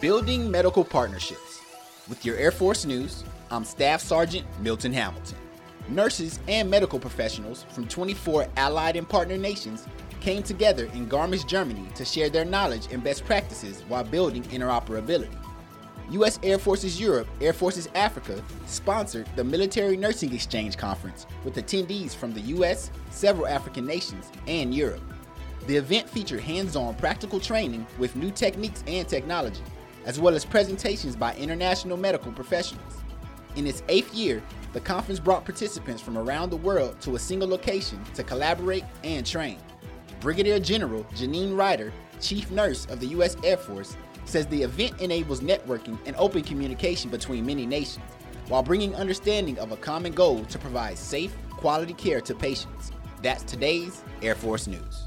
Building Medical Partnerships. With your Air Force News, I'm Staff Sergeant Milton Hamilton. Nurses and medical professionals from 24 allied and partner nations came together in Garmisch, Germany to share their knowledge and best practices while building interoperability. U.S. Air Forces Europe, Air Forces Africa sponsored the Military Nursing Exchange Conference with attendees from the U.S., several African nations, and Europe. The event featured hands on practical training with new techniques and technology, as well as presentations by international medical professionals. In its eighth year, the conference brought participants from around the world to a single location to collaborate and train. Brigadier General Jeannine Ryder, Chief Nurse of the U.S. Air Force, says the event enables networking and open communication between many nations while bringing understanding of a common goal to provide safe, quality care to patients. That's today's Air Force News.